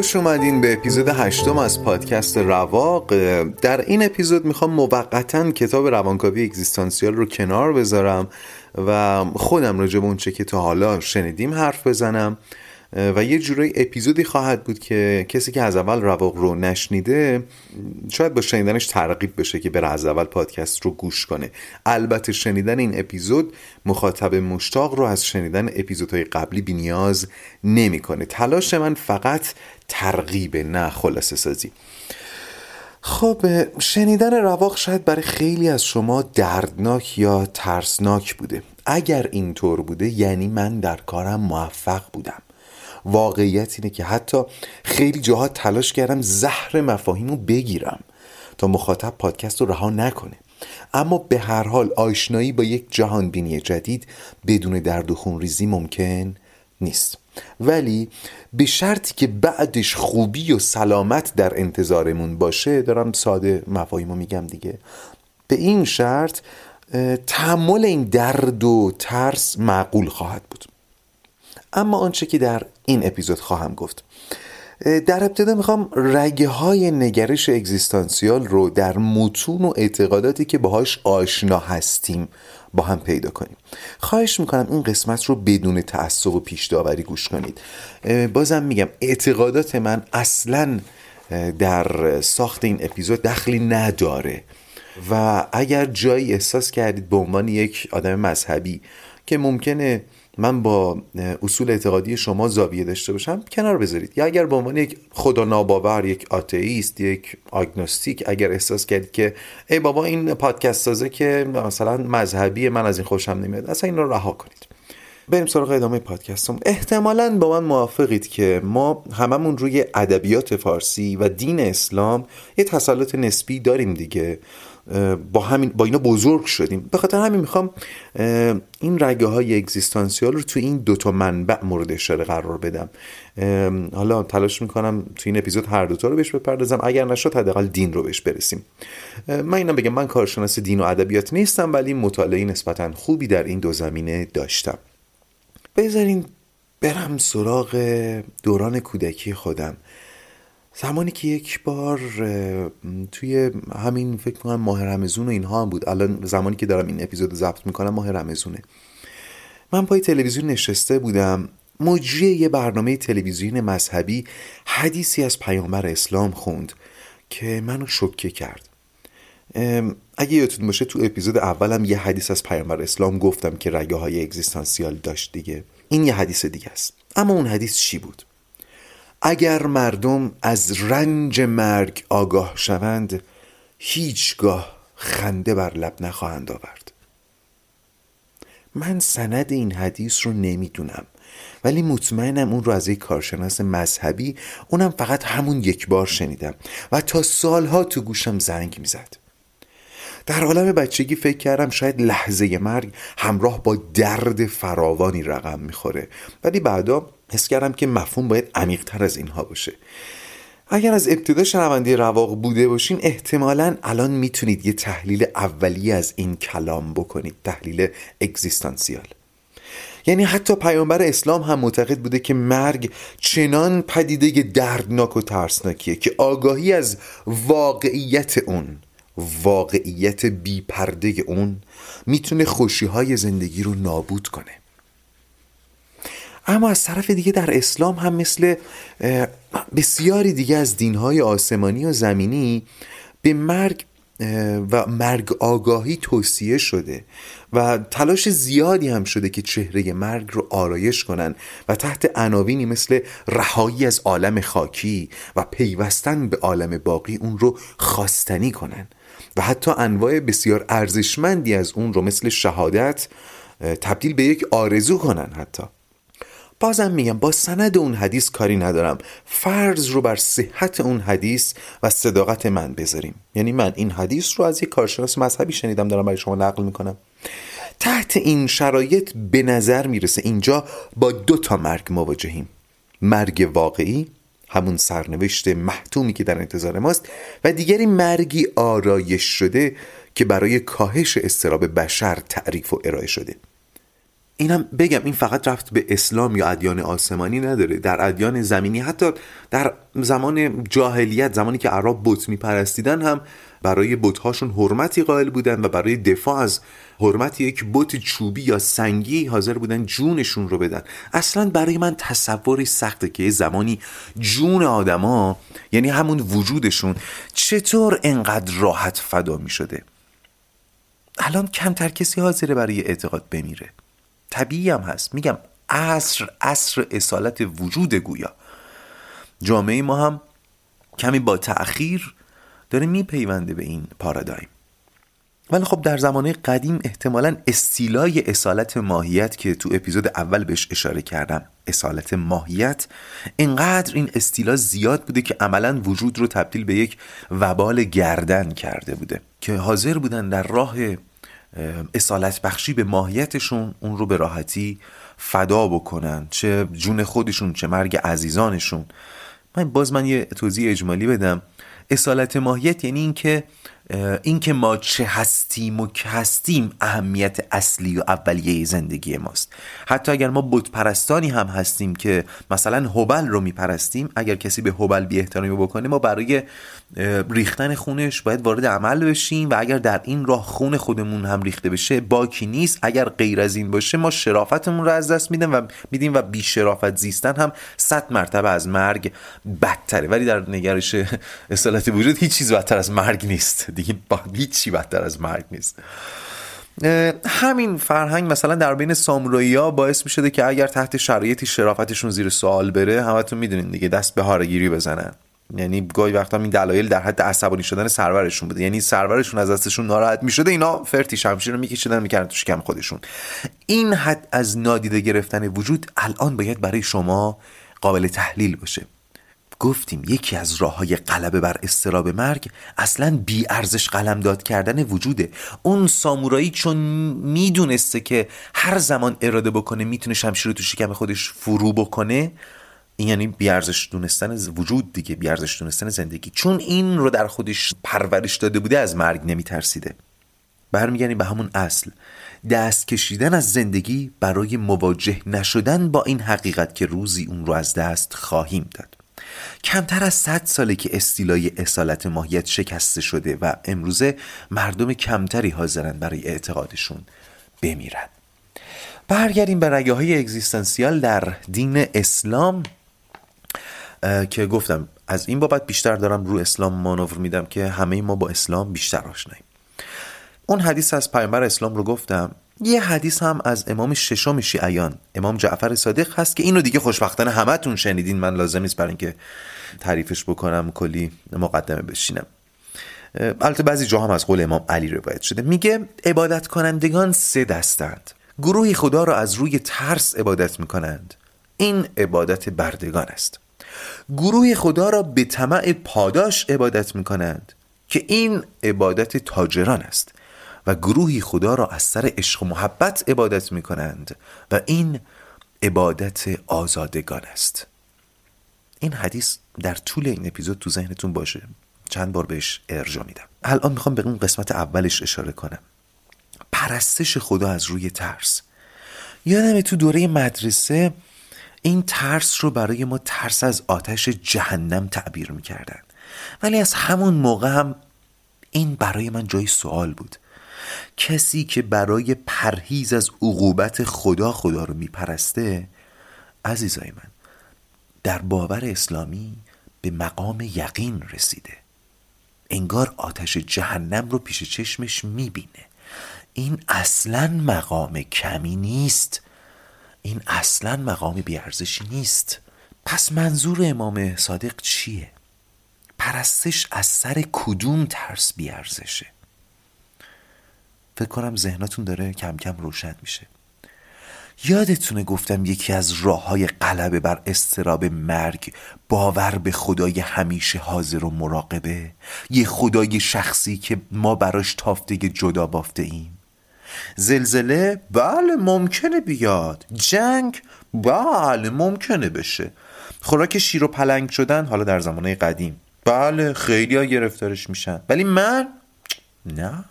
خوش اومدین به اپیزود هشتم از پادکست رواق. در این اپیزود می‌خوام موقتا کتاب روانکاوی اگزیستانسیال رو کنار بذارم و خودم راجع به اونچه که تا حالا شنیدیم حرف بزنم. و یه جورایی اپیزودی خواهد بود که کسی که از اول رواق رو نشنیده شاید با شنیدنش ترغیب بشه که بره از اول پادکست رو گوش کنه. البته شنیدن این اپیزود مخاطب مشتاق رو از شنیدن اپیزودهای قبلی بینیاز نمی‌کنه. تلاش من فقط ترغیب نه خلاصه سازی. خب شنیدن رواق شاید برای خیلی از شما دردناک یا ترسناک بوده. اگر اینطور بوده یعنی من در کارم موفق بودم. واقعیت اینه که حتی خیلی جاها تلاش کردم زهر مفاهیم رو بگیرم تا مخاطب پادکست رو رها نکنه. اما به هر حال آشنایی با یک جهان بینی جدید بدون درد و خونریزی ممکن نیست. ولی به شرطی که بعدش خوبی و سلامت در انتظارمون باشه دارم ساده مفاهیمو میگم دیگه. به این شرط تحمل این درد و ترس معقول خواهد بود. اما آنچه که در این اپیزود خواهم گفت. در ابتدا می‌خوام رگه های نگرش اگزیستانسیال رو در متون و اعتقاداتی که باهاش آشنا هستیم با هم پیدا کنیم. خواهش می‌کنم این قسمت رو بدون تعصب و پیش داوری گوش کنید. بازم میگم اعتقادات من اصلا در ساخت این اپیزود دخلی نداره. و اگر جایی احساس کردید به عنوان یک آدم مذهبی که ممکنه من با اصول اعتقادی شما زاویه داشته باشم کنار بذارید. یا اگر به عنوان یک خدا ناباور یک آتئیست یک آگنوستیک اگر احساس کردید که ای بابا این پادکست سازه که مثلا مذهبی من از این خوشم نمیاد اصلا این رو رها کنید. بریم سراغ ادامه پادکستم احتمالا با من موافقید که ما هممون روی ادبیات فارسی و دین اسلام یه تسلط نسبی داریم دیگه. با همین با اینا بزرگ شدیم. به خاطر همین می‌خوام این رگه های اگزیستانسیال رو تو این دوتا منبع مورد اشاره قرار بدم. حالا تلاش می‌کنم تو این اپیزود هر دوتا رو بهش بپردازم. اگر نشد حداقل دین رو بهش برسیم. من اینا بگم من کارشناس دین و ادبیات نیستم ولی مطالعه نسبتا خوبی در این دو زمینه داشتم. بذارین برم سراغ دوران کودکی خودم. زمانی که یک بار توی همین فکر کنم ماه رمزون و اینها هم بود. الان زمانی که دارم این اپیزود ضبط می‌کنم ماه رمزونه من پای تلویزیون نشسته بودم. مجری یه برنامه تلویزیون مذهبی حدیثی از پیامبر اسلام خوند که منو شکه کرد. اگه یادتون باشه تو اپیزود اولم یه حدیث از پیامبر اسلام گفتم که رگه های اگزیستانسیال داشت دیگه. این یه حدیث دیگه است. اما اون حدیث چی بود؟ اگر مردم از رنج مرگ آگاه شوند هیچگاه خنده بر لب نخواهند آورد. من سند این حدیث رو نمی‌دونم ولی مطمئنم اون رو از یک کارشناس مذهبی اونم فقط همون یک بار شنیدم و تا سالها تو گوشم زنگ می‌زد. در عالم بچگی فکر کردم شاید لحظه مرگ همراه با درد فراوانی رقم می‌خوره ولی بعدا حس کردم که مفهوم باید عمیقتر از اینها باشه. اگر از ابتدا شنونده رواق بوده باشین احتمالا الان می‌تونید یه تحلیل اولی از این کلام بکنید تحلیل اگزیستانسیال. یعنی حتی پیامبر اسلام هم معتقد بوده که مرگ چنان پدیده دردناک و ترسناکیه که آگاهی از واقعیت اون واقعیت بیپرده اون می‌تونه خوشی های زندگی رو نابود کنه. اما از طرف دیگه در اسلام هم مثل بسیاری دیگه از دینهای آسمانی و زمینی به مرگ و مرگ آگاهی توصیه شده و تلاش زیادی هم شده که چهره مرگ رو آرایش کنن و تحت عناوینی مثل رهایی از عالم خاکی و پیوستن به عالم باقی اون رو خواستنی کنن. و حتی انواع بسیار ارزشمندی از اون رو مثل شهادت تبدیل به یک آرزو کنن حتی. بازم میگم با سند اون حدیث کاری ندارم. فرض رو بر صحت اون حدیث و صداقت من بذاریم. یعنی من این حدیث رو از یک کارشناس مذهبی شنیدم دارم برای شما نقل می‌کنم. تحت این شرایط به نظر می‌رسه اینجا با دو تا مرگ مواجهیم. مرگ واقعی همون سرنوشت محتومی که در انتظار ماست و دیگری مرگی آرایش شده که برای کاهش استراب بشر تعریف و ارائه شده. اینم بگم این فقط رفت به اسلام یا ادیان آسمانی نداره. در ادیان زمینی حتی در زمان جاهلیت زمانی که عرب بت میپرستیدن هم برای بتهاشون حرمتی قائل بودن و برای دفاع از حرمت یک بت چوبی یا سنگی حاضر بودن جونشون رو بدن. اصلا برای من تصوری سخته که زمانی جون آدما یعنی همون وجودشون چطور انقدر راحت فدا می شده الان کمتر کسی حاضره برای اعتقاد بمیره. طبیعی هم هست. میگم عصر عصر اصالت وجود گویا. جامعه ما هم کمی با تأخیر داره میپیونده به این پارادایم. ولی خب در زمانه قدیم احتمالا استیلای اصالت ماهیت که تو اپیزود اول بهش اشاره کردم اصالت ماهیت اینقدر این استیلا زیاد بوده که عملا وجود رو تبدیل به یک وبال گردن کرده بوده که حاضر بودن در راه اصالت بخشی به ماهیتشون اون رو به راحتی فدا بکنن چه جون خودشون چه مرگ عزیزانشون. من باز من یه توضیح اجمالی بدم. اصالت ماهیت یعنی اینکه اینکه ما چه هستیم و که هستیم اهمیت اصلی و اولیه زندگی ماست. حتی اگر ما بت پرستانی هم هستیم که مثلا هوبل رو میپرستیم اگر کسی به هوبل بی احترامی بکنه ما برای ریختن خونش باید وارد عمل بشیم و اگر در این راه خون خودمون هم ریخته بشه باکی نیست. اگر غیر از این باشه ما شرافتمون رو از دست میدیم و میدیم و بی شرافت زیستن هم صد مرتبه از مرگ بدتره. ولی در نگرش اصالت وجود هیچ چیز بدتر از مرگ نیست. دیگه با هیچی بدتر از مرگ نیست. همین فرهنگ مثلا در بین سامورایی ها باعث می شده که اگر تحت شرایطی شرافتشون زیر سوال بره همتون می‌دونین دیگه دست به هارگیری بزنن. یعنی گاهی وقتا این دلایل در حد عصبانی شدن سرورشون بوده. یعنی سرورشون از دستشون ناراحت می‌شده اینا فرتی شمشیر رو میکشیدن می‌کردن تو شکم خودشون. این حد از نادیده گرفتن وجود الان باید برای شما قابل تحلیل باشه. گفتیم یکی از راه های غلبه بر استراب مرگ اصلا بی ارزش قلمداد کردن وجوده. اون سامورایی چون می‌دونسته که هر زمان اراده بکنه می‌تونه شمشیر رو تو شکم خودش فرو بکنه این یعنی بیارزش دونستن وجود دیگه بیارزش دونستن زندگی. چون این رو در خودش پرورش داده بوده از مرگ نمیترسیده. برمیگردیم به همون اصل. دست کشیدن از زندگی برای مواجه نشدن با این حقیقت که روزی اون رو از دست خواهیم داد. کمتر از صد ساله که استیلای اصالت ماهیت شکسته شده و امروزه مردم کمتری حاضرن برای اعتقادشون بمیرن. برگردیم به رگه های اگزیستانسیال در دین اسلام که گفتم از این بابت بیشتر دارم رو اسلام مانور میدم که همه ما با اسلام بیشتر آشناییم. اون حدیث از پیامبر اسلام رو گفتم. یه حدیث هم از امام ششم شیعیان امام جعفر صادق هست که اینو دیگه خوشبختانه همتون شنیدین من لازم نیست برای اینکه تعریفش بکنم کلی مقدمه بشینم. البته بعضی جا هم از قول امام علی روایت شده. میگه عبادت کنندگان سه دستند. گروهی خدا را از روی ترس عبادت می‌کنند. این عبادت بردگان است. گروه خدا را به طمع پاداش عبادت می کنند که این عبادت تاجران است و گروهی خدا را از سر عشق و محبت عبادت می کنند و این عبادت آزادگان است. این حدیث در طول این اپیزود تو ذهنتون باشه. چند بار بهش ارجا میدم. الان می‌خوام به اون قسمت اولش اشاره کنم. پرستش خدا از روی ترس. یادم تو دوره مدرسه این ترس رو برای ما ترس از آتش جهنم تعبیر می‌کردن. ولی از همون موقع هم این برای من جای سوال بود. کسی که برای پرهیز از عقوبت خدا خدا رو میپرسته عزیزای من در باور اسلامی به مقام یقین رسیده. انگار آتش جهنم رو پیش چشمش می‌بینه. این اصلا مقام کمی نیست. این اصلا مقام بیارزشی نیست. پس منظور امام صادق چیه؟ پرستش از سر کدوم ترس بیارزشه؟ فکر کنم ذهناتون داره کم کم روشن میشه. یادتونه گفتم یکی از راه های قلبه بر استراب مرگ باور به خدای همیشه حاضر و مراقبه؟ یه خدای شخصی که ما براش تافته جدا بافته ایم. زلزله؟ بله ممکنه بیاد. جنگ؟ بله ممکنه بشه. خوراک شیر و پلنگ شدن حالا در زمانه قدیم. بله خیلی ها گرفتارش میشن. ولی من؟ نه.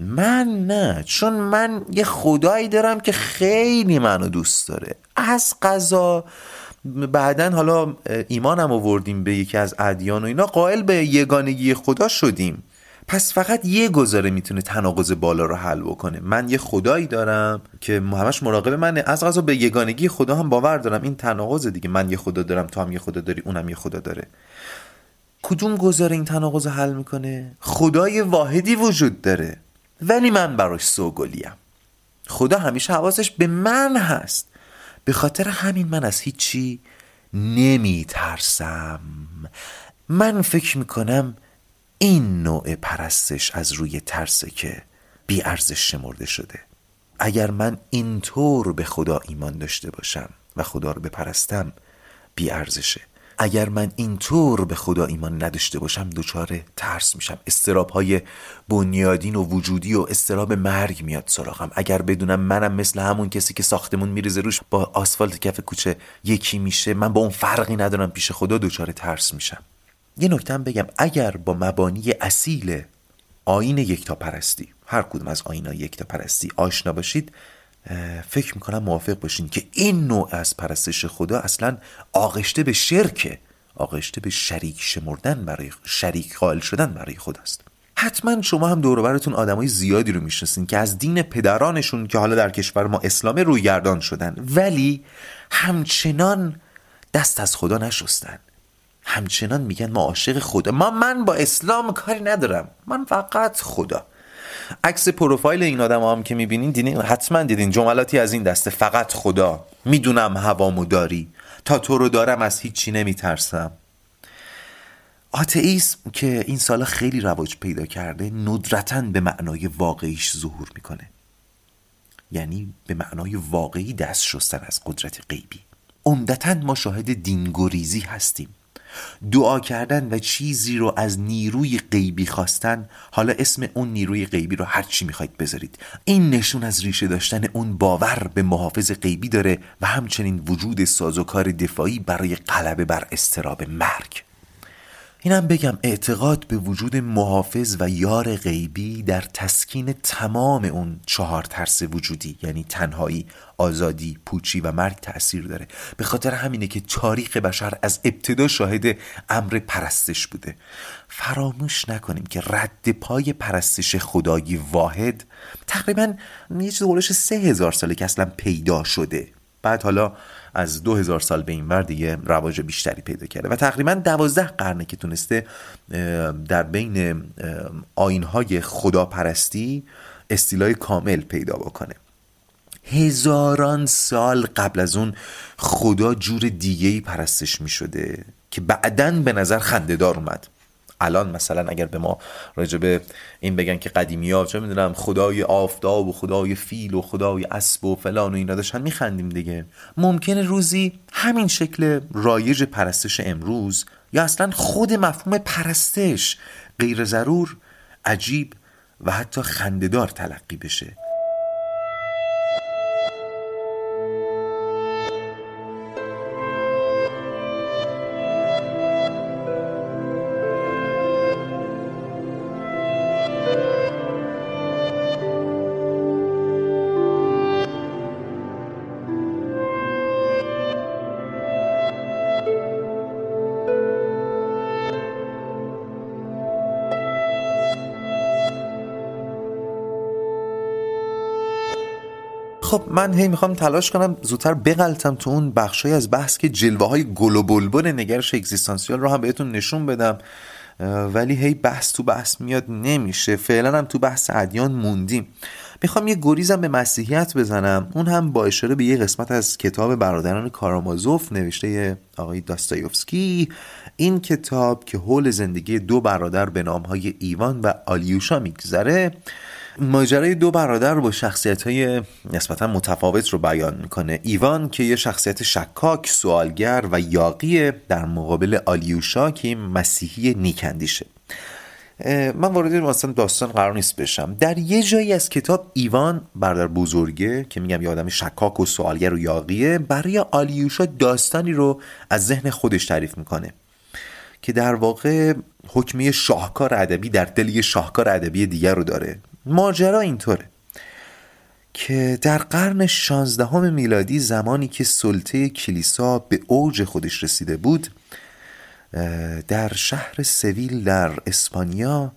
من نه چون من یه خدایی دارم که خیلی منو دوست داره. از قضا بعدا حالا ایمانم آوردیم به یکی از ادیان و اینا. قائل به یگانگی خدا شدیم. پس فقط یه گذاره می‌تونه تناقض بالا رو حل بکنه. من یه خدایی دارم که همش مراقب منه. از غذا به یگانگی خدا هم باور دارم. این تناقض دیگه. من یه خدا دارم تو هم یه خدا داری اونم یه خدا داره. کدوم گذاره این تناقض حل می‌کنه؟ خدای واحدی وجود داره. ولی من براش سوگلیم. خدا همیشه حواسش به من هست. به خاطر همین من از هیچی نمی ترسم من فکر می‌کنم این نوع پرستش از روی ترسه که بی ارزش شمرده شده. اگر من اینطور به خدا ایمان داشته باشم و خدا رو بپرستم بی ارزشه اگر من اینطور به خدا ایمان نداشته باشم دچار ترس میشم. استراب های بنیادین و وجودی و استراب مرگ میاد سراغم. اگر بدونم منم مثل همون کسی که ساختمون میریزه روش با آسفالت کف کوچه یکی میشه من با اون فرقی ندارم پیش خدا دچار ترس میشم. یه نکته بگم اگر با مبانی اصیل آین یکتا پرستی هر کدوم از آین یکتا پرستی آشنا باشید فکر می‌کنم موافق باشین که این نوع از پرستش خدا اصلا آغشته به شرکه آغشته به شریک شمردن برای شریک قائل شدن برای خداست حتما شما هم دوروبرتون آدمای زیادی رو می‌شناسین که از دین پدرانشون که حالا در کشور ما اسلام رویگردان شدن ولی همچنان دست از خدا نشستن. همچنان میگن ما عاشق خدا. ما من با اسلام کاری ندارم. من فقط خدا. عکس پروفایل این آدم هم که می‌بینین دیدین؟ حتما دیدین. جملاتی از این دسته. فقط خدا. می‌دونم هوامو داری. تا تو رو دارم از هیچی نمیترسم. آتئیسم که این سالا خیلی رواج پیدا کرده ندرتا به معنای واقعیش ظهور می‌کنه. یعنی به معنای واقعی دست شستن از قدرت غیبی. عمدتا ما شاهد دینگوریزی هستیم. دعا کردن و چیزی رو از نیروی غیبی خواستن حالا اسم اون نیروی غیبی رو هر چی می‌خواید بذارید. این نشون از ریشه داشتن اون باور به محافظ غیبی داره و همچنین وجود سازوکار دفاعی برای غلبه بر استراب مرگ. اینم بگم اعتقاد به وجود محافظ و یار غیبی در تسکین تمام اون چهار ترس وجودی یعنی تنهایی، آزادی، پوچی و مرگ تأثیر داره. به خاطر همینه که تاریخ بشر از ابتدا شاهد امر پرستش بوده. فراموش نکنیم که رد پای پرستش خدایی واحد تقریبا یه چیز سه هزار ساله که اصلا پیدا شده. بعد حالا از دو هزار سال به این ور دیگه رواج بیشتری پیدا کرده. و تقریبا دوازده قرنه که تونسته در بین آینهای خداپرستی استیلای کامل پیدا بکنه. هزاران سال قبل از اون خدا جور دیگه پرستش می شده که بعدا به نظر خندهدار اومد. الان مثلا اگر به ما راجبه این بگن که قدیمی ها چه می‌دونم خدای آفتاب و خدای فیل و خدای اسب و فلان و اینا داشتن میخندیم دیگه. ممکنه روزی همین شکل رایج پرستش امروز یا اصلا خود مفهوم پرستش غیر ضرور عجیب و حتی خندهدار تلقی بشه. خب من هی می‌خوام تلاش کنم زودتر بغلتم تو اون بخشای از بحث که جلوه های گل و بلبل نگرش اگزیستانسیال رو هم بهتون نشون بدم ولی هی بحث تو بحث میاد نمیشه. فعلا هم تو بحث ادیان موندیم. می‌خوام یه گریزم به مسیحیت بزنم. اون هم با اشاره به یه قسمت از کتاب برادران کارامازوف نوشته آقای داستایوفسکی. این کتاب که حول زندگی دو برادر به نامهای ایوان و آلیوشا میگذره ماجرای دو برادر با شخصیت های نسبتا متفاوت رو بیان می‌کنه. ایوان که یه شخصیت شکاک سوالگر و یاقی در مقابل آلیوشا که مسیحی نیکندیشه من وارد مثلا داستان قرار نیست بشم. در یه جایی از کتاب ایوان برادر بزرگه که میگم یه آدم شکاک و سوالگر و یاقیه برای آلیوشا داستانی رو از ذهن خودش تعریف می‌کنه که در واقع حکمی شاهکار ادبی در دل یه شاهکار ادبی دیگر رو داره. ماجرا اینطوره که در قرن شانزدهم میلادی زمانی که سلطه کلیسا به اوج خودش رسیده بود در شهر سویل در اسپانیا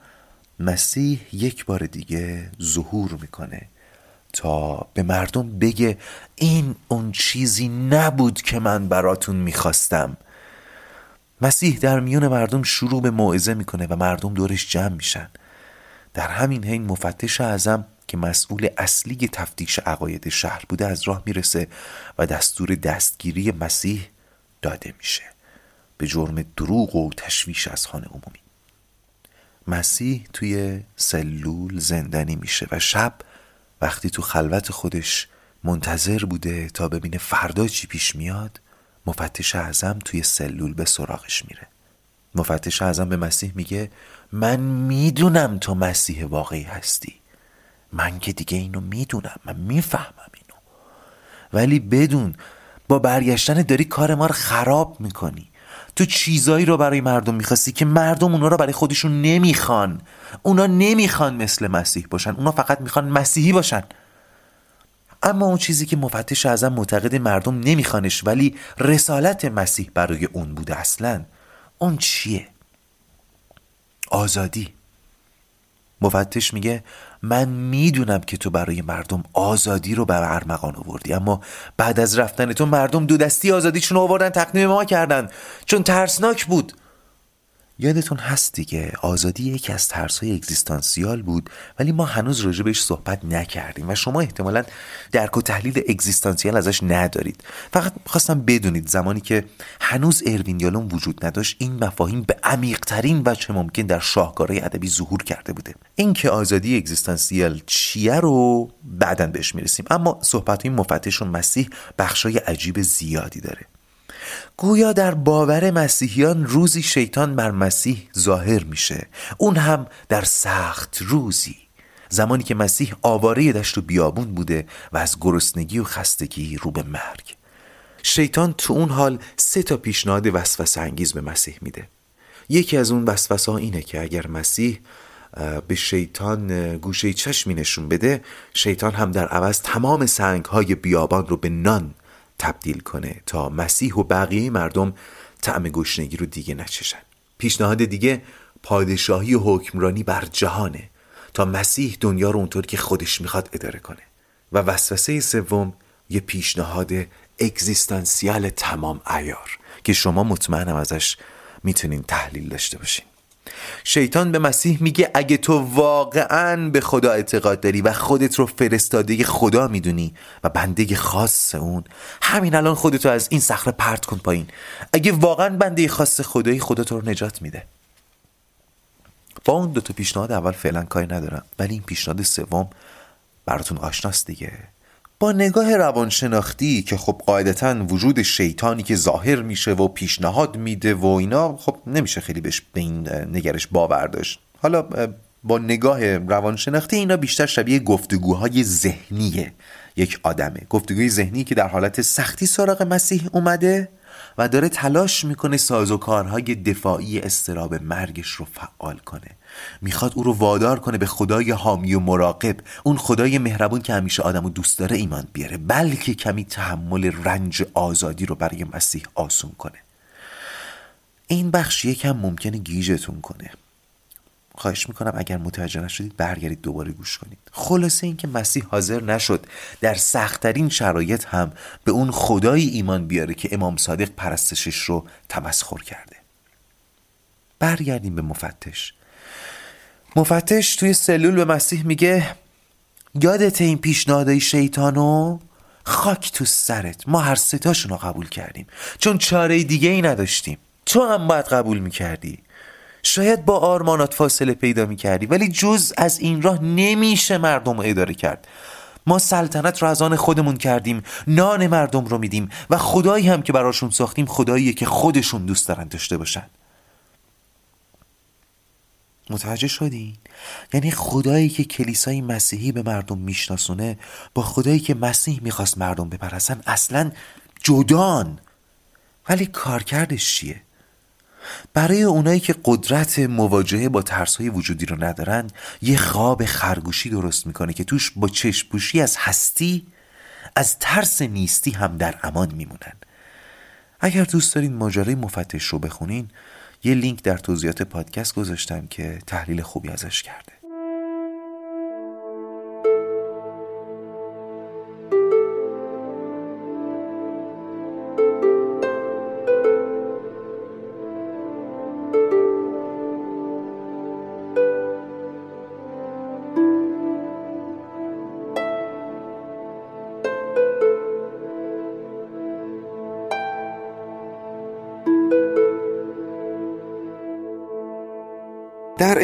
مسیح یک بار دیگه ظهور می‌کنه تا به مردم بگه این اون چیزی نبود که من براتون می‌خواستم. مسیح در میون مردم شروع به موعظه می‌کنه و مردم دورش جمع میشن. در همین حین مفتش اعظم که مسئول اصلی تفتیش عقاید شهر بوده از راه می‌رسه و دستور دستگیری مسیح داده میشه به جرم دروغ و تشویش از خانه عمومی. مسیح توی سلول زندانی میشه و شب وقتی تو خلوت خودش منتظر بوده تا ببینه فردا چی پیش میاد مفتش اعظم توی سلول به سراغش میره. مفتش اعظم به مسیح میگه من می‌دونم تو مسیح واقعی هستی. من که دیگه اینو می‌دونم من می‌فهمم اینو. ولی بدون با برگشتن داری کار ما رو خراب می‌کنی. تو چیزایی رو برای مردم می‌خواستی که مردم اونا رو برای خودشون نمی‌خوان. اونا نمی‌خوان مثل مسیح باشن اونا فقط می‌خوان مسیحی باشن. اما اون چیزی که مفتش ازم معتقد مردم نمیخوانش ولی رسالت مسیح برای اون بوده اصلا. اون چیه؟ آزادی. مفتش میگه من می‌دونم که تو برای مردم آزادی رو بر ارمغان آوردی اما بعد از رفتن تو مردم دو دستی آزادیشون آوردن تقدیم ما کردن چون ترسناک بود. یادتون هست دیگه آزادی یکی از های اگزیستانسیال بود ولی ما هنوز راجع بهش صحبت نکردیم و شما احتمالا درک و تحلیل اگزیستانسیال ازش ندارید. فقط خواستم بدونید زمانی که هنوز اروین یالون وجود نداشت این مفاهیم به عمیقترین وجه ممکن در شاهکارهای ادبی ظهور کرده بوده. اینکه آزادی اگزیستانسیال چیه رو بعدا بهش می‌رسیم اما صحبت های مفتش و مسیح بخشای عجیب زیادی داره. گویا در باور مسیحیان روزی شیطان بر مسیح ظاهر میشه. اون هم در سخت روزی. زمانی که مسیح آواره دشت و بیابون بوده و از گرسنگی و خستگی رو به مرگ. شیطان تو اون حال سه تا پیشنهاد وسوسه انگیز به مسیح میده. یکی از اون وسوسه ها اینه که اگر مسیح به شیطان گوشه چشمی نشون بده شیطان هم در عوض تمام سنگ های بیابان رو به نان تبدیل کنه تا مسیح و بقیه مردم طعم گشنگی رو دیگه نچشن. پیشنهاد دیگه پادشاهی و حکمرانی بر جهانه تا مسیح دنیا رو اونطور که خودش می‌خواد اداره کنه. و وسوسه سوم یه پیشنهاد اگزیستانسیال تمام ایار که شما مطمئنم ازش می‌تونین تحلیل داشته باشین. شیطان به مسیح میگه اگه تو واقعا به خدا اعتقاد داری و خودت رو فرستاده خدا می‌دونی و بنده خاص اون همین الان خودتو از این صخره پرت کن پایین. اگه واقعا بنده خاص خدایی خدا تو رو نجات میده. با اون دوتا پیشنهاد اول فعلا کاری ندارم ولی این پیشنهاد سوم براتون آشناست دیگه. با نگاه روانشناختی که خب قاعدتا وجود شیطانی که ظاهر میشه و پیشنهاد میده و اینا خب نمیشه خیلی بهش به این نگرش باور داشت. حالا با نگاه روانشناختی اینا بیشتر شبیه گفتگوهای ذهنی یک آدمه. گفتگوی ذهنی که در حالت سختی سراغ مسیح اومده و داره تلاش می‌کنه سازوکارهای دفاعی استراب مرگش رو فعال کنه. می‌خواد او رو وادار کنه به خدای حامی و مراقب. اون خدای مهربون که همیشه آدم و دوست داره ایمان بیاره. بلکه کمی تحمل رنج آزادی رو برای مسیح آسون کنه. این بخش یکم ممکنه گیجتون کنه. خواهش می‌کنم اگر متوجه نشدید برگردید دوباره گوش کنید. خلاصه اینکه مسیح حاضر نشد. در سختترین شرایط هم به اون خدای ایمان بیاره که امام صادق پرستشش رو تمسخر کرده. برگردیم به مفتش. مفتش توی سلول به مسیح میگه یادت این پیشنهادهای شیطانو؟ خاک تو سرت. ما هر ستاشون رو قبول کردیم. چون چاره دیگه ای نداشتیم. تو هم باید قبول می‌کردی. شاید با آرمانات فاصله پیدا می‌کردی ولی جز از این راه نمیشه مردم رو اداره کرد. ما سلطنت رو از آن خودمون کردیم نان مردم رو میدیم و خدایی هم که براشون ساختیم خداییه که خودشون دوست دارن داشته باشن. متوجه شدین؟ یعنی خدایی که کلیسای مسیحی به مردم میشناسونه با خدایی که مسیح می‌خواست مردم بپرسن اصلا جدان ولی کارکردش چیه؟ برای اونایی که قدرت مواجهه با ترسهای وجودی رو ندارن یه خواب خرگوشی درست می‌کنه که توش با چشپوشی از هستی از ترس نیستی هم در امان میمونن اگر دوست دارین ماجرای مفتش رو بخونین یه لینک در توضیحات پادکست گذاشتم که تحلیل خوبی ازش کرده.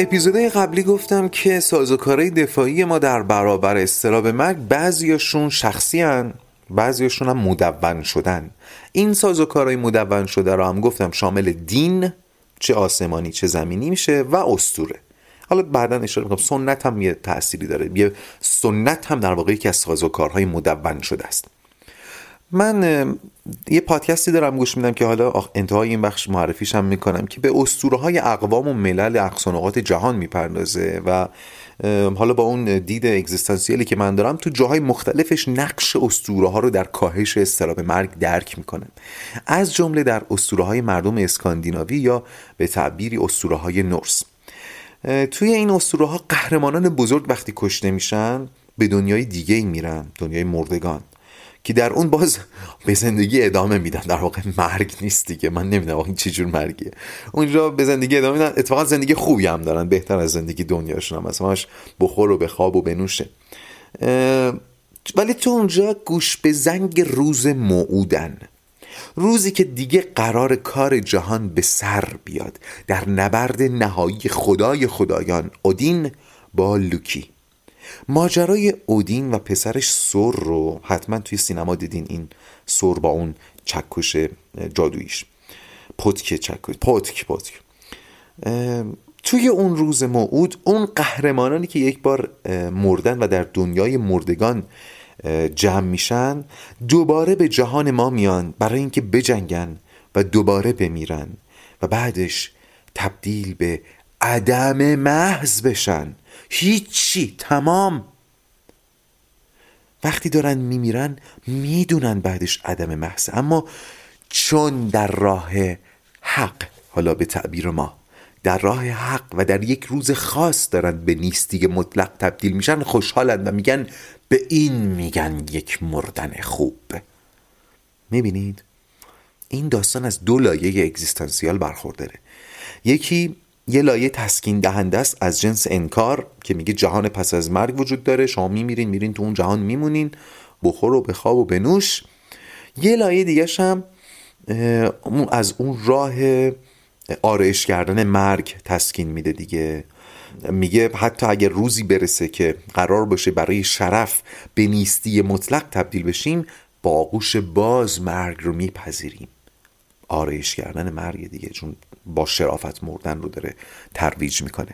اپیزودهای قبلی گفتم که سازوکارهای دفاعی ما در برابر استراب مرگ بعضیاشون شخصی هن بعضیاشون هم مدون شدن. این سازوکارهای مدون شده رو هم گفتم شامل دین چه آسمانی چه زمینی میشه و استوره حالا بعدا اشاره می‌کنم سنت هم یه تأثیری داره. یه سنت هم در واقع یکی از سازوکارهای مدون شده است. من یه پادکستی دارم گوش میدم که حالا انتهای این بخش معرفیش هم می‌کنم که به اسطوره های اقوام و ملل اقصانقات جهان می‌پردازه و حالا با اون دید اگزیستانسیالی که من دارم تو جاهای مختلفش نقش اسطوره ها رو در کاهش استراب مرگ درک می‌کنم. از جمله در اسطوره های مردم اسکاندیناوی یا به تعبیری اسطوره های نورس توی این اسطوره ها قهرمانان بزرگ وقتی کشته میشن به دنیای دیگه میرن دنیای مردگان. که در اون باز به زندگی ادامه میدن. در واقع مرگ نیست دیگه. من نمی‌دونم این چه جور مرگیه. اونجا به زندگی ادامه میدن. اتفاقا زندگی خوبی هم دارن. بهتر از زندگی دنیاشون هم مثلا بخور و بخواب و بنوشه ولی تو اونجا گوش به زنگ روز موعودن. روزی که دیگه قرار کار جهان به سر بیاد. در نبرد نهایی خدای خدایان. اودین با لوکی. ماجرای اودین و پسرش سور رو حتما توی سینما دیدین این سور با اون چکش جادویش پتک چکش پتک پتک. توی اون روز موعود اون قهرمانانی که یک بار مردن و در دنیای مردگان جمع میشن دوباره به جهان ما میان برای اینکه بجنگن و دوباره بمیرن و بعدش تبدیل به عدم محض بشن. هیچی تمام. وقتی دارن میمیرن می‌دونن بعدش عدم محض. اما چون در راه حق حالا به تعبیر ما در راه حق و در یک روز خاص دارن به نیستی مطلق تبدیل میشن خوشحالن و میگن به این میگن یک مردن خوب. می‌بینید؟ این داستان از دو لایه اگزیستانسیال برخورداره. یکی یه لایه تسکین دهنده است از جنس انکار که میگه جهان پس از مرگ وجود داره. شما میمیرین میرین تو اون جهان میمونین. بخور و بخواب و بنوش. یه لایه دیگه هم از اون راه آرایش کردن مرگ تسکین میده دیگه. میگه حتی اگر روزی برسه که قرار باشه برای شرف به نیستی مطلق تبدیل بشیم با آغوش باز مرگ رو میپذیریم. آرایش کردن مرگ دیگه. چون با شرافت مردن رو داره ترویج می‌کنه.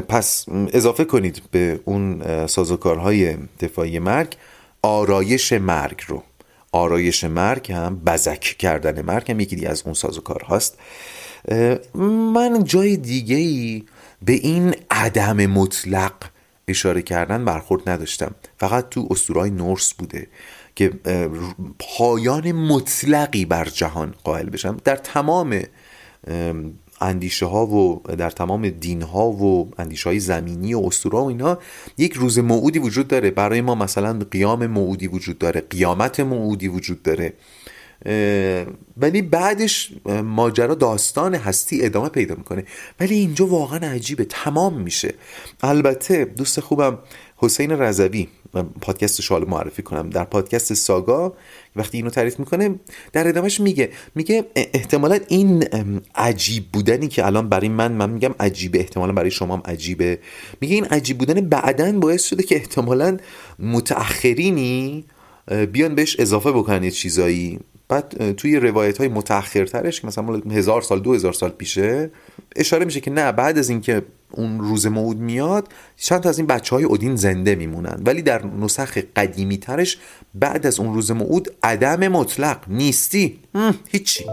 پس اضافه کنید به اون سازوکارهای دفاعی مرگ آرایش مرگ رو. آرایش مرگ هم بزک کردن مرگ هم یکی از اون سازوکار هاست. من جای دیگه ای به این عدم مطلق اشاره کردن برخورد نداشتم. فقط تو اسطورهای نورس بوده که پایان مطلقی بر جهان قائل بشم. در تمام اندیشه ها و در تمام دین ها و اندیشه های زمینی و اسطوره و اینا یک روز موعودی وجود داره. برای ما مثلا قیام موعودی وجود داره قیامت موعودی وجود داره. ولی بعدش ماجرا داستان هستی ادامه پیدا می‌کنه. ولی اینجا واقعا عجیبه. تمام میشه. البته دوست خوبم حسین رضوی پادکست شال معرفی کنم. در پادکست ساگا وقتی اینو تعریف می‌کنه در ادامهش میگه میگه احتمالا این عجیب بودنی که الان برای من من میگم عجیبه احتمالا برای شما هم عجیبه. میگه این عجیب بودن بعدا باعث شده که احتمالا متأخرینی بیان بهش اضافه بکنن یه چیزایی. بعد توی روایت های که مثلا هزار سال دو هزار سال پیشه اشاره میشه که نه بعد از اینکه اون روز موعود میاد چند تا از این بچه های اودین زنده میمونن. ولی در نسخ قدیمی ترش بعد از اون روز موعود عدم مطلق. نیستی؟ هیچی.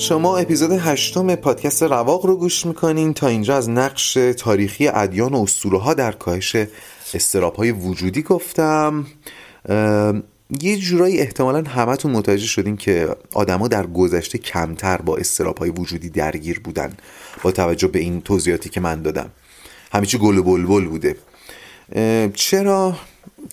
شما اپیزود هشتم پادکست رواق رو گوش می‌کنین تا اینجا از نقش تاریخی ادیان و اسطوره ها در کاهش استراب های وجودی گفتم. یه جورایی احتمالا همتون متوجه شدین که آدما در گذشته کمتر با استراب های وجودی درگیر بودن با توجه به این توضیحاتی که من دادم. چی گل و بلبل بوده. چرا؟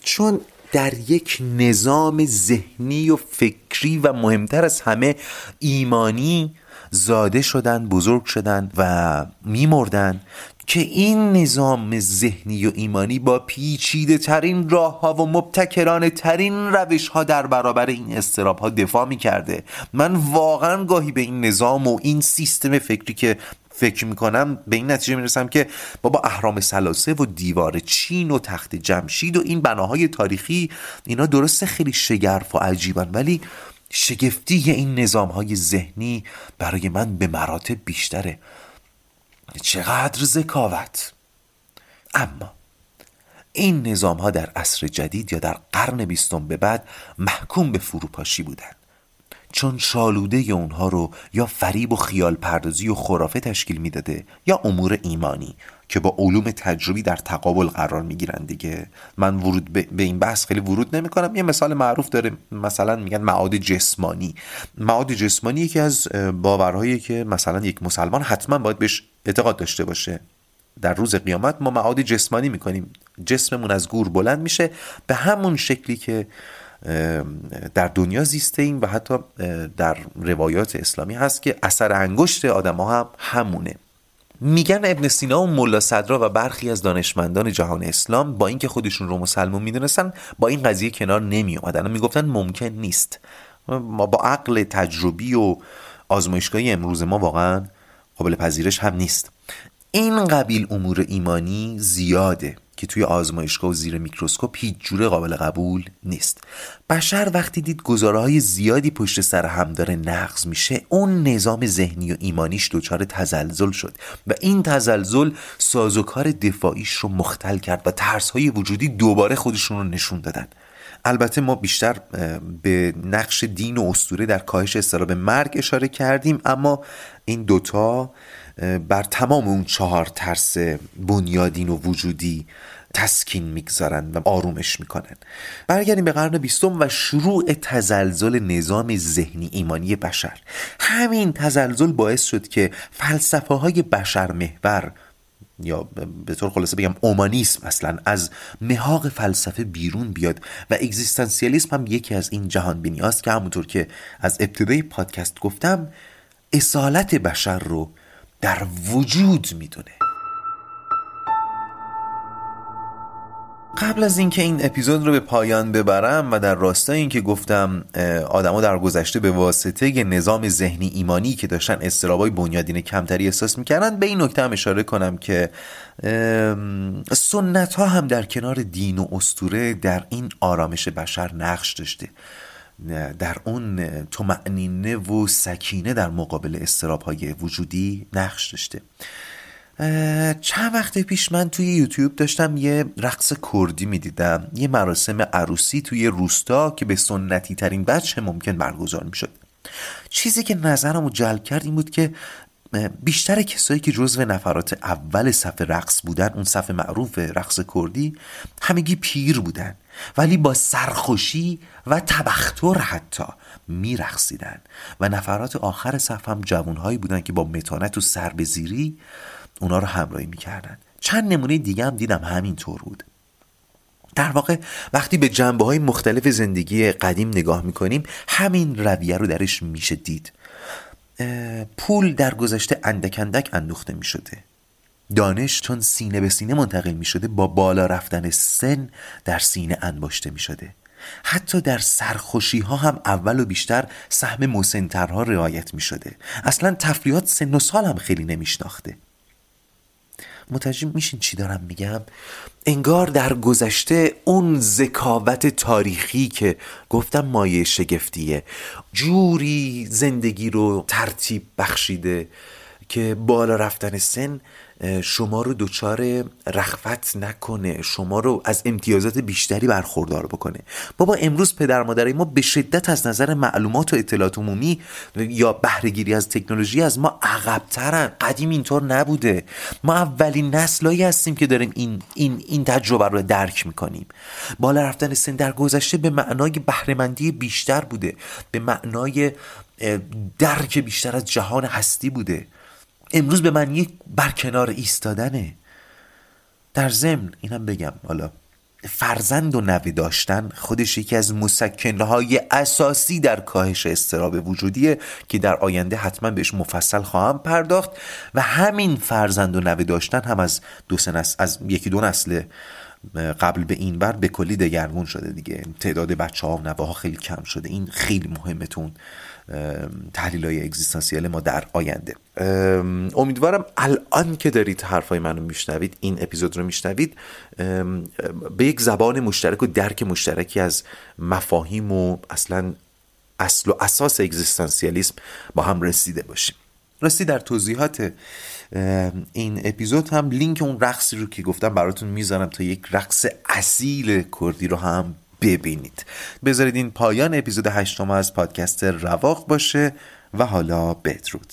چون در یک نظام ذهنی و فکری و مهمتر از همه ایمانی زاده شدن بزرگ شدن و میمردن که این نظام ذهنی و ایمانی با پیچیده ترین راه ها و مبتکرانه ترین روش ها در برابر این استراب ها دفاع می کرده من واقعا گاهی به این نظام و این سیستم فکری که فکر می‌کنم به این نتیجه می‌رسم که بابا اهرام سلاسه و دیوار چین و تخت جمشید و این بناهای تاریخی اینا درسته خیلی شگرف و عجیبن ولی شگفتی این نظام های ذهنی برای من به مراتب بیشتره. چقدر ذکاوت! اما این نظام ها در عصر جدید یا در قرن بیستم به بعد محکوم به فروپاشی بودند چون شالوده اونها رو یا فریب و خیال پردازی و خرافه تشکیل می‌داده یا امور ایمانی که با علوم تجربی در تقابل قرار می‌گیرن دیگه. من ورود به این بحث خیلی ورود نمی کنم یه مثال معروف داره. مثلا میگن معاد جسمانی. معاد جسمانی یکی از باورهایی که مثلا یک مسلمان حتما باید بهش اعتقاد داشته باشه. در روز قیامت ما معاد جسمانی می‌کنیم. جسممون از گور بلند میشه. به همون شکلی که در دنیا زیسته ایم و حتی در روایات اسلامی هست که اثر انگشت آدم ها هم همونه. میگن ابن سینا و ملا صدرا و برخی از دانشمندان جهان اسلام با اینکه خودشون رو مسلمون می‌دونستن با این قضیه کنار نمی اومدن می‌گفتن ممکن نیست. ما با عقل تجربی و آزمایشگاهی امروز ما واقعا قابل پذیرش هم نیست. این قبیل امور ایمانی زیاده. که توی آزمایشگاه و زیر میکروسکوپ هیچ جوره قابل قبول نیست. بشر وقتی دید گزاره های زیادی پشت سر هم داره نقض میشه اون نظام ذهنی و ایمانیش دچار تزلزل شد و این تزلزل سازوکار دفاعیش رو مختل کرد و ترس های وجودی دوباره خودشون رو نشون دادن. البته ما بیشتر به نقش دین و اسطوره در کاهش استراب مرگ اشاره کردیم اما این دوتا بر تمام اون چهار ترس بنیادین و وجودی تسکین می‌گذارن و آرومش می‌کنن. برگردیم به قرن بیستم و شروع تزلزل نظام ذهنی ایمانی بشر. همین تزلزل باعث شد که فلسفه های بشر محور یا به طور خلاصه بگم اومانیسم مثلا از محاق فلسفه بیرون بیاد و اگزیستانسیالیسم هم یکی از این جهان بینی که همونطور که از ابتدای پادکست گفتم اصالت بشر رو در وجود می‌دونه. قبل از اینکه این اپیزود رو به پایان ببرم و در راستای اینکه گفتم آدما در گذشته به واسطه نظام ذهنی ایمانی که داشتن استرابای بنیادین کمتری احساس می‌کردن به این نکته هم اشاره کنم که سنت ها هم در کنار دین و استوره در این آرامش بشر نقش داشته. در اون تمعنینه و سکینه در مقابل استراب های وجودی نقش داشته. چند وقت پیش من توی یوتیوب داشتم یه رقص کردی می‌دیدم. یه مراسم عروسی توی روستا که به سنتی ترین بچه ممکن برگزار می‌شد. چیزی که نظرم رو جلب کرد این بود که بیشتر کسایی که جزو نفرات اول صف رقص بودن اون صف معروف رقص کردی همگی پیر بودن. ولی با سرخوشی و تبختر حتی میرقصیدن. و نفرات آخر صف هم جوانهایی بودن که با متانت و سربزیری اونا رو همراهی می‌کردن. چند نمونه دیگه هم دیدم همینطور بود. در واقع وقتی به جنبه های مختلف زندگی قدیم نگاه می‌کنیم همین رویه رو درش میشه دید. پول در گذشته اندک اندک اندوخته می‌شده. دانش چون سینه به سینه منتقل می شده با بالا رفتن سن در سینه انباشته می شده حتی در سرخوشی ها هم اول و بیشتر سهم مسنترها رعایت می شده اصلا تفریات سن و سال هم خیلی نمیشناخته. متوجه میشین چی دارم میگم؟ انگار در گذشته اون ذکاوت تاریخی که گفتم مایه شگفتیه جوری زندگی رو ترتیب بخشیده که بالا رفتن سن شما رو دچار رخوت نکنه شما رو از امتیازات بیشتری برخوردار بکنه. بابا امروز پدر مادرای ما به شدت از نظر معلومات و اطلاعات عمومی یا بهرهگیری از تکنولوژی از ما عقبترن. قدیم اینطور نبوده. ما اولین نسلایی هستیم که داریم این این این تجربه رو درک می‌کنیم. بالا رفتن سن در گذشته به معنای بهرهمندی بیشتر بوده. به معنای درک بیشتر از جهان هستی بوده. امروز به من یک برکنار ایستادنه. در ضمن اینم بگم حالا فرزند و نوی داشتن خودش یکی از مسکنهای اساسی در کاهش استراب وجودیه که در آینده حتما بهش مفصل خواهم پرداخت و همین فرزند و نوی داشتن هم از دو از یکی دو نسل قبل به این بر به کلی دگرگون شده دیگه. تعداد بچه ها و نوه ها خیلی کم شده. این خیلی مهمتون. تحلیل های اگزیستانسیال ما در آینده. امیدوارم الان که دارید حرفای منو میشنوید این اپیزود رو میشنوید به یک زبان مشترک و درک مشترکی از مفاهیم و اصلا اصل و اساس اگزیستانسیالیسم با هم رسیده باشیم. راستی در توضیحات این اپیزود هم لینک اون رقصی رو که گفتم براتون می‌ذارم تا یک رقص اصیل کردی رو هم ببینید. بذارید این پایان اپیزود هشتم از پادکست رواق باشه و حالا بدرود.